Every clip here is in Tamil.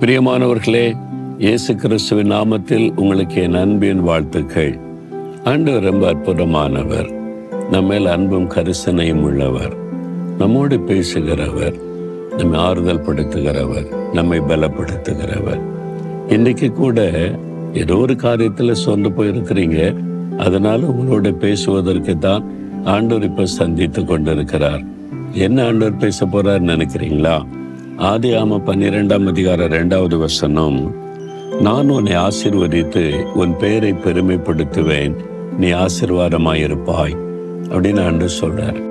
பிரியமானவர்களே இயேசு கிறிஸ்துவின் நாமத்தில் உங்களுக்கு என் அன்பின் வாழ்த்துக்கள். ஆண்டவர் ரொம்ப அற்புதமானவர். நம்மேல் அன்பும் கரிசனையும் உள்ளவர். நம்மோடு பேசுகிறவர் நம்மை ஆறுதல் படுத்துகிறவர் நம்மை பலப்படுத்துகிறவர். இன்றைக்கு கூட ஏதோ ஒரு காரியத்தில் சொந்து போயிருக்கிறீங்க. அதனால உங்களோட பேசுவதற்கு தான் ஆண்டவர் இப்போ சந்தித்து கொண்டிருக்கிறார். என்ன ஆண்டவர் பேச போறார் நினைக்கிறீங்களா? ஆதி ஆம பன்னிரெண்டாம் அதிகாரம் இரண்டாவது வசனம். நான் உன்னை ஆசிர்வதித்து உன் பெயரை பெருமைப்படுத்துவேன். நீ ஆசீர்வாதமாயிருப்பாய். அப்படின்னு ஆண்டு சொல்றார்.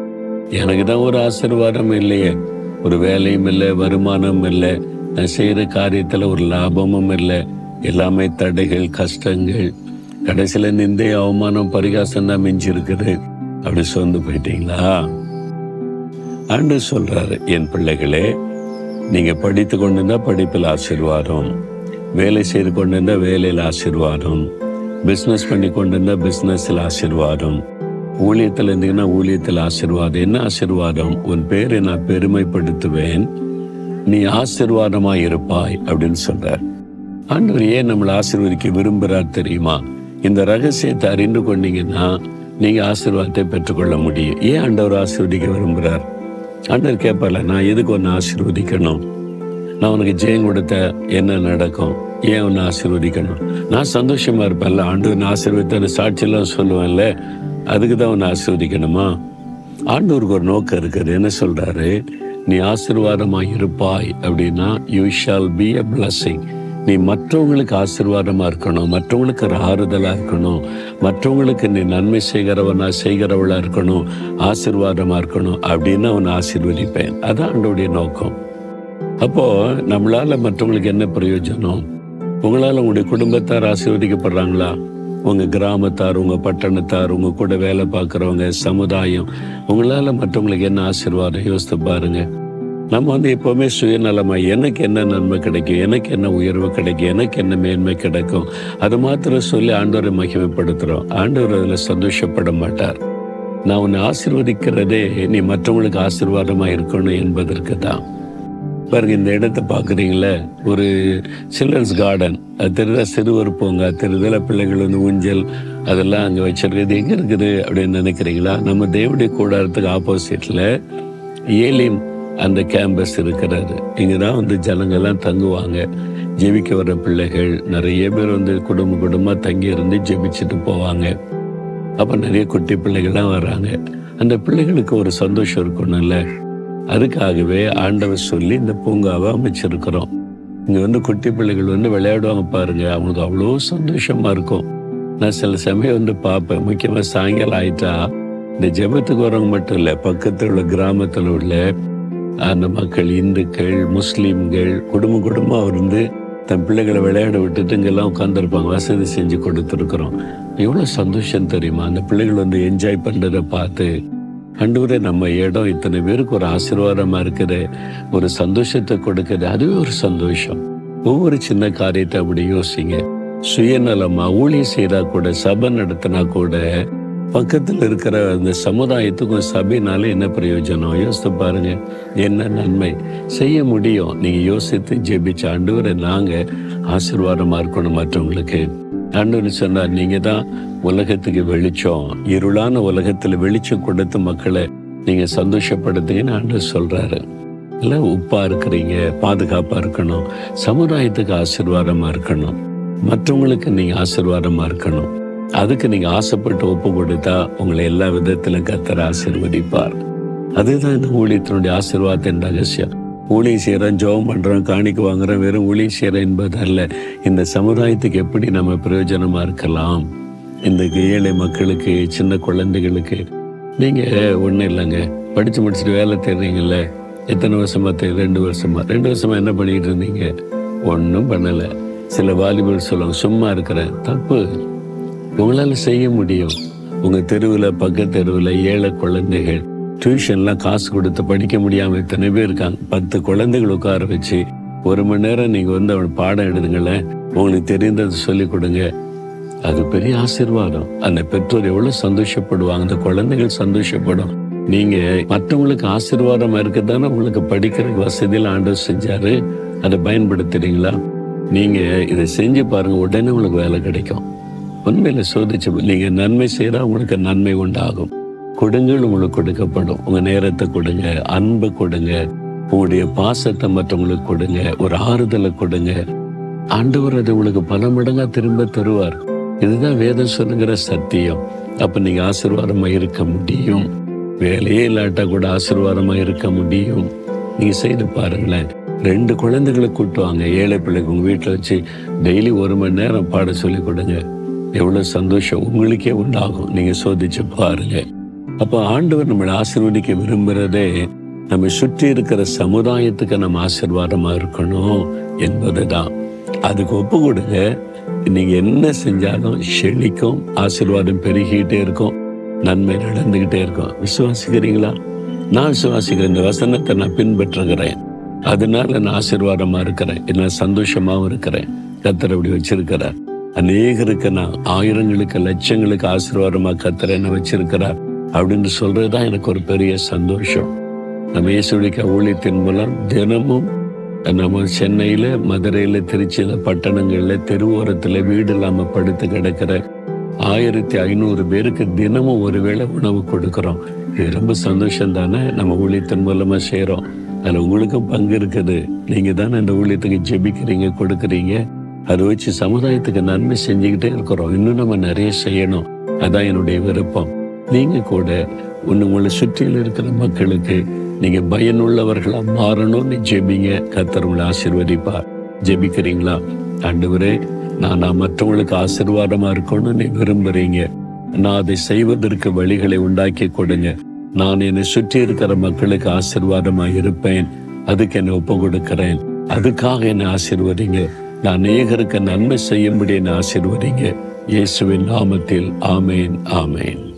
எனக்கு தான் ஒரு ஆசீர்வாதம் இல்லையே. ஒரு வேலையும் இல்லை வருமானம் இல்லை. நான் செய்கிற காரியத்தில் ஒரு லாபமும் இல்லை. எல்லாமே தடைகள் கஷ்டங்கள். கடைசியில் நிந்தை அவமானம் பரிகாசம் தான் மிஞ்சிருக்குது அப்படி சொந்து போயிட்டீங்களா? அன்று சொல்றாரு என் பிள்ளைகளே நீங்கள் படித்து கொண்டிருந்தா படிப்பில் ஆசீர்வாதம். வேலை செய்து கொண்டிருந்தா வேலையில் ஆசீர்வாதம். பிஸ்னஸ் பண்ணி கொண்டிருந்தா பிஸ்னஸில் ஆசீர்வாதம். ஊழியத்தில் இருந்தீங்கன்னா ஊழியத்தில் ஆசீர்வாதம். என்ன ஆசீர்வாதம்? உன் பேரை நான் பெருமைப்படுத்துவேன். நீ ஆசீர்வாதமாக இருப்பாய் அப்படின்னு சொல்கிறார் ஆண்டவர் ஏன் நம்மளை ஆசீர்வதிக்க விரும்புகிறார் தெரியுமா? இந்த ரகசியத்தை அறிந்து கொண்டீங்கன்னா நீங்கள் ஆசீர்வாதத்தை பெற்றுக்கொள்ள முடியும். ஏன் ஆண்டவர் ஆசீர்வதிக்க விரும்புகிறார் ஆண்டவர் கேட்பார்ல நான் எதுக்கு ஒன்று ஆசீர்வதிக்கணும்? நான் உனக்கு ஜெயம் கொடுத்த என்ன நடக்கும்? ஏன் ஒன்று ஆசீர்வதிக்கணும்? நான் சந்தோஷமா இருப்பேன்ல ஆண்டவர் ஆசீர்வதித்த சாட்சியெல்லாம் சொல்லுவேன்ல அதுக்கு தான் ஒன்று ஆசீர்வதிக்கணுமா? ஆண்டூருக்கு ஒரு நோக்கம் இருக்குது என்ன சொல்றாரு? நீ ஆசீர்வாதமாக இருப்பாய் அப்படின்னா you shall be a blessing நீ மற்றவங்களுக்கு ஆசீர்வாதமாக இருக்கணும் மற்றவங்களுக்கு ஒரு ஆறுதலா இருக்கணும் மற்றவங்களுக்கு நீ நன்மை செய்கிறவனா செய்கிறவளா இருக்கணும் ஆசீர்வாதமா இருக்கணும் அப்படின்னு அவனை ஆசீர்வதிப்பேன். அதான் அவனுடைய நோக்கம். அப்போ நம்மளால மற்றவங்களுக்கு என்ன பிரயோஜனம்? உங்களால உங்களுடைய குடும்பத்தார் ஆசீர்வதிக்கப்படுறாங்களா? உங்க கிராமத்தார் உங்க பட்டணத்தார் உங்க கூட வேலை பார்க்குறவங்க சமுதாயம் உங்களால மற்றவங்களுக்கு என்ன ஆசீர்வாதம்? யோசித்து பாருங்க. நம்ம வந்து எப்போவுமே சுயநலமாக எனக்கு என்ன நன்மை கிடைக்கும் எனக்கு என்ன உயர்வு கிடைக்கும் எனக்கு என்ன மேன்மை கிடைக்கும் அது மாத்திரம் சொல்லி ஆண்டவரை மகிமைப்படுத்துகிறோம் ஆண்டவர் அதில் சந்தோஷப்பட மாட்டார். நான் உன்னை ஆசிர்வதிக்கிறதே நீ மற்றவங்களுக்கு ஆசீர்வாதமாக இருக்கணும் என்பதற்கு தான். பாருங்க இந்த இடத்த பார்க்குறீங்களே ஒரு சில்ட்ரன்ஸ் கார்டன். அது தெரியுதா சிறுவர் பூங்கா தெரிதல பிள்ளைகள் வந்து ஊஞ்சல் அதெல்லாம் அங்கே வச்சிருக்கிறது எங்கே இருக்குது அப்படின்னு நினைக்கிறீங்களா? நம்ம தேவடைய கூடாரத்துக்கு ஆப்போசிட்டில் ஏலிம் அந்த கேம்பஸ் இருக்கிறாரு இங்கே தான் வந்து ஜனங்கள்லாம் தங்குவாங்க. ஜெபிக்க வர பிள்ளைகள் நிறைய பேர் வந்து குடும்ப குடும்பமாக தங்கி இருந்து ஜெபிச்சுட்டு போவாங்க. அப்போ நிறைய குட்டி பிள்ளைகள்லாம் வர்றாங்க. அந்த பிள்ளைகளுக்கு ஒரு சந்தோஷம் இருக்கணும்ல. அதுக்காகவே ஆண்டவர் சொல்லி இந்த பூங்காவை அமைச்சிருக்கிறோம். இங்கே வந்து குட்டி பிள்ளைகள் வந்து விளையாடுவாங்க பாருங்க. அவங்களுக்கு அவ்வளோ சந்தோஷமா இருக்கும். நான் சில சமயம் வந்து பார்ப்பேன். முக்கியமாக சாயங்காலம் ஆயிட்டா இந்த ஜெபத்துக்கு வரவங்க மட்டும் இல்லை பக்கத்தில் உள்ள கிராமத்தில் உள்ள அந்த மக்கள் இந்துக்கள் முஸ்லீம்கள் குடும்ப குடும்பமாக இருந்து தன் பிள்ளைகளை விளையாட விட்டுட்டு இங்கெல்லாம் உட்காந்துருப்பாங்க வசதி செஞ்சு கொடுத்துருக்குறோம். எவ்வளோ சந்தோஷம் தெரியுமா? அந்த பிள்ளைகள் வந்து என்ஜாய் பண்ணுறதை பார்த்து அண்டூரே நம்ம இடம் இத்தனை பேருக்கு ஒரு ஆசீர்வாதமாக இருக்குது. ஒரு சந்தோஷத்தை கொடுக்குது. அதுவே ஒரு சந்தோஷம். ஒவ்வொரு சின்ன காரியத்தை அப்படி யோசிங்க. சுயநலமாக ஊழியம் செய்தால் கூட சபை நடத்தினா கூட பக்கத்தில் இருக்கிற அந்த சமுதாயத்துக்கும் சபைனால என்ன பிரயோஜனம்? யோசித்து பாருங்க. என்ன நன்மை? செய்ய முடியும். நீங்க யோசித்து ஜெபிச்ச ஆண்டவரை நாங்க ஆசீர்வாதமா இருக்கணும் மற்றவங்களுக்கு. ஆண்டவர் சொன்னார் நீங்க தான் உலகத்துக்கு வெளிச்சம். இருளான உலகத்துல வெளிச்சம் கொடுத்து மக்களை நீங்க சந்தோஷப்படுத்துங்கன்னு ஆண்டவர் சொல்றாரு. இல்லை உப்பா இருக்கிறீங்க பாதுகாப்பா இருக்கணும். சமுதாயத்துக்கு ஆசீர்வாதமா இருக்கணும். மற்றவங்களுக்கு நீங்க ஆசீர்வாதமா இருக்கணும். அதுக்கு நீங்க ஆசைப்பட்டு ஒப்பு கொடுத்தா உங்களை எல்லா விதத்திலும் கத்தர் ஆசீர்வதிப்பார். அதுதான் இந்த ஊழியத்தினுடைய ஆசீர்வாதத்தின் ரகசியம். ஊழிய செய்கிறோம் ஜோம் பண்ணுறோம் காணிக்கு வாங்குறோம் வெறும் ஊழிய செய்கிறோம் என்பது அல்ல இந்த சமுதாயத்துக்கு எப்படி நம்ம பிரயோஜனமாக இருக்கலாம்? இந்த ஏழை மக்களுக்கு சின்ன குழந்தைகளுக்கு நீங்கள் ஒன்றும் இல்லைங்க. படித்து முடிச்சுட்டு வேலை தேடுறீங்கல்ல? எத்தனை வருஷமா தெ ரெண்டு வருஷமா? ரெண்டு வருஷமா என்ன பண்ணிட்டு இருந்தீங்க? ஒன்றும் பண்ணலை. சில வாலிபர் சொல்லுவாங்க சும்மா இருக்கிறேன் தப்பு. உங்களால் செய்ய முடியும். உங்கள் தெருவில் பக்கத்து தெருவில் ஏழை குழந்தைகள் டியூஷன்லாம் காசு கொடுத்து படிக்க முடியாமல் இத்தனை பேர் இருக்காங்க. பத்து குழந்தைகள் உட்கார வச்சு ஒரு மணி நேரம் நீங்கள் வந்து அவன் பாடம் எடுதுங்களேன் உங்களுக்கு தெரிந்ததை சொல்லி கொடுங்க. அது பெரிய ஆசீர்வாதம். அந்த பெற்றோர் எவ்வளோ சந்தோஷப்படுவாங்க. அந்த குழந்தைகள் சந்தோஷப்படும். நீங்கள் மற்றவங்களுக்கு ஆசீர்வாதமாக இருக்க தானே உங்களுக்கு படிக்கிறதுக்கு வசதியில் ஆண்டவர் செஞ்சாரு. அதை பயன்படுத்துறீங்களா? நீங்கள் இதை செஞ்சு பாருங்கள் உடனே உங்களுக்கு வேலை கிடைக்கும். உண்மையில சோதிச்சு நீங்க நன்மை செய்யறா உங்களுக்கு நன்மை உண்டாகும். கொடுங்கள் உங்களுக்கு கொடுக்கப்படும். உங்க நேரத்தை கொடுங்க அன்பு கொடுங்க உங்களுடைய பாசத்தை மற்றவங்களுக்கு கொடுங்க ஒரு ஆறுதலை கொடுங்க. ஆண்டவர் அது உங்களுக்கு பல மடங்கா திரும்ப தருவார். இதுதான் வேதம் சொல்லுங்கிற சத்தியம். அப்ப நீங்க ஆசீர்வாதமா இருக்க முடியும். வேலையே இல்லாட்டா கூட ஆசீர்வாதமா இருக்க முடியும். நீங்க செய்து பாருங்களேன். ரெண்டு குழந்தைகளை கூட்டுவாங்க. ஏழை பிள்ளைக்கு உங்க வீட்டில் வச்சு டெய்லி ஒரு மணி நேரம் பாட சொல்லி கொடுங்க. எவ்வளவு சந்தோஷம் உங்களுக்கே உண்டாகும். நீங்க சோதிச்சு பாருங்க. அப்போ ஆண்டவர் நம்மளை ஆசீர்வதிக்க விரும்புகிறதே நம்ம சுற்றி இருக்கிற சமுதாயத்துக்கு நம்ம ஆசீர்வாதமா இருக்கணும் என்பதுதான். அதுக்கு ஒப்பு கொடுங்க. நீங்க என்ன செஞ்சாலும் செழிக்கும் ஆசீர்வாதம் பெருகிட்டே இருக்கும் நன்மை நடந்துகிட்டே இருக்கும். விசுவாசிக்கிறீங்களா? நான் விசுவாசிக்கிறேன் இந்த வசனத்தை நான் பின்பற்றுகிறேன். அதனால நான் ஆசீர்வாதமா இருக்கிறேன். நான் சந்தோஷமாவும் இருக்கிறேன். கத்தர் அப்படி வச்சிருக்கிறார். அநேகருக்கு நான் ஆயிரங்களுக்கு லட்சங்களுக்கு ஆசீர்வாதமா கத்திர என்ன வச்சிருக்கிறார் அப்படின்னு சொல்றதுதான் எனக்கு ஒரு பெரிய சந்தோஷம். நம்ம இயேசுடிக்க ஊழியத்தின் மூலம் தினமும் நம்ம சென்னையில மதுரையில திருச்சியில பட்டணங்கள்ல தெருவோரத்துல வீடு இல்லாம படுத்து கிடக்கிற ஆயிரத்தி ஐநூறு பேருக்கு தினமும் ஒருவேளை உணவு கொடுக்குறோம். இது ரொம்ப சந்தோஷம் தானே? நம்ம ஊழியத்தின் மூலமா செய்றோம். அதுல உங்களுக்கும் பங்கு இருக்குது. நீங்க தானே இந்த ஊழியத்துக்கு ஜெபிக்கிறீங்க கொடுக்குறீங்க. அதை வச்சு சமுதாயத்துக்கு நன்மை செஞ்சுக்கிட்டே இருக்கிறோம். இன்னும் நம்ம நிறைய செய்யணும். அதான் என்னுடைய விருப்பம். நீங்க கூட ஒன்று உங்களை சுற்றியில் இருக்கிற மக்களுக்கு நீங்க பயனுள்ளவர்களா மாறணும்னு ஜெபிங்க. கத்தர் உங்களை ஆசிர்வதிப்பார். ஜெபிக்கிறீங்களா? ஆண்டவரே நான் நான் மற்றவங்களுக்கு ஆசீர்வாதமா இருக்கணும்னு நீ விரும்புறீங்க. நான் அதை செய்வதற்கு வழிகளை உண்டாக்கி கொடுங்க. நான் என்னை சுற்றி இருக்கிற மக்களுக்கு ஆசீர்வாதமா இருப்பேன். அதுக்கு என்னை ஒப்பு கொடுக்கிறேன். அதுக்காக என்னை ஆசிர்வதிங்க. நான் அநேகருக்கு நன்மை செய்யும்படி என்னை இயேசுவின் நாமத்தில் ஆமேன் ஆமேன்.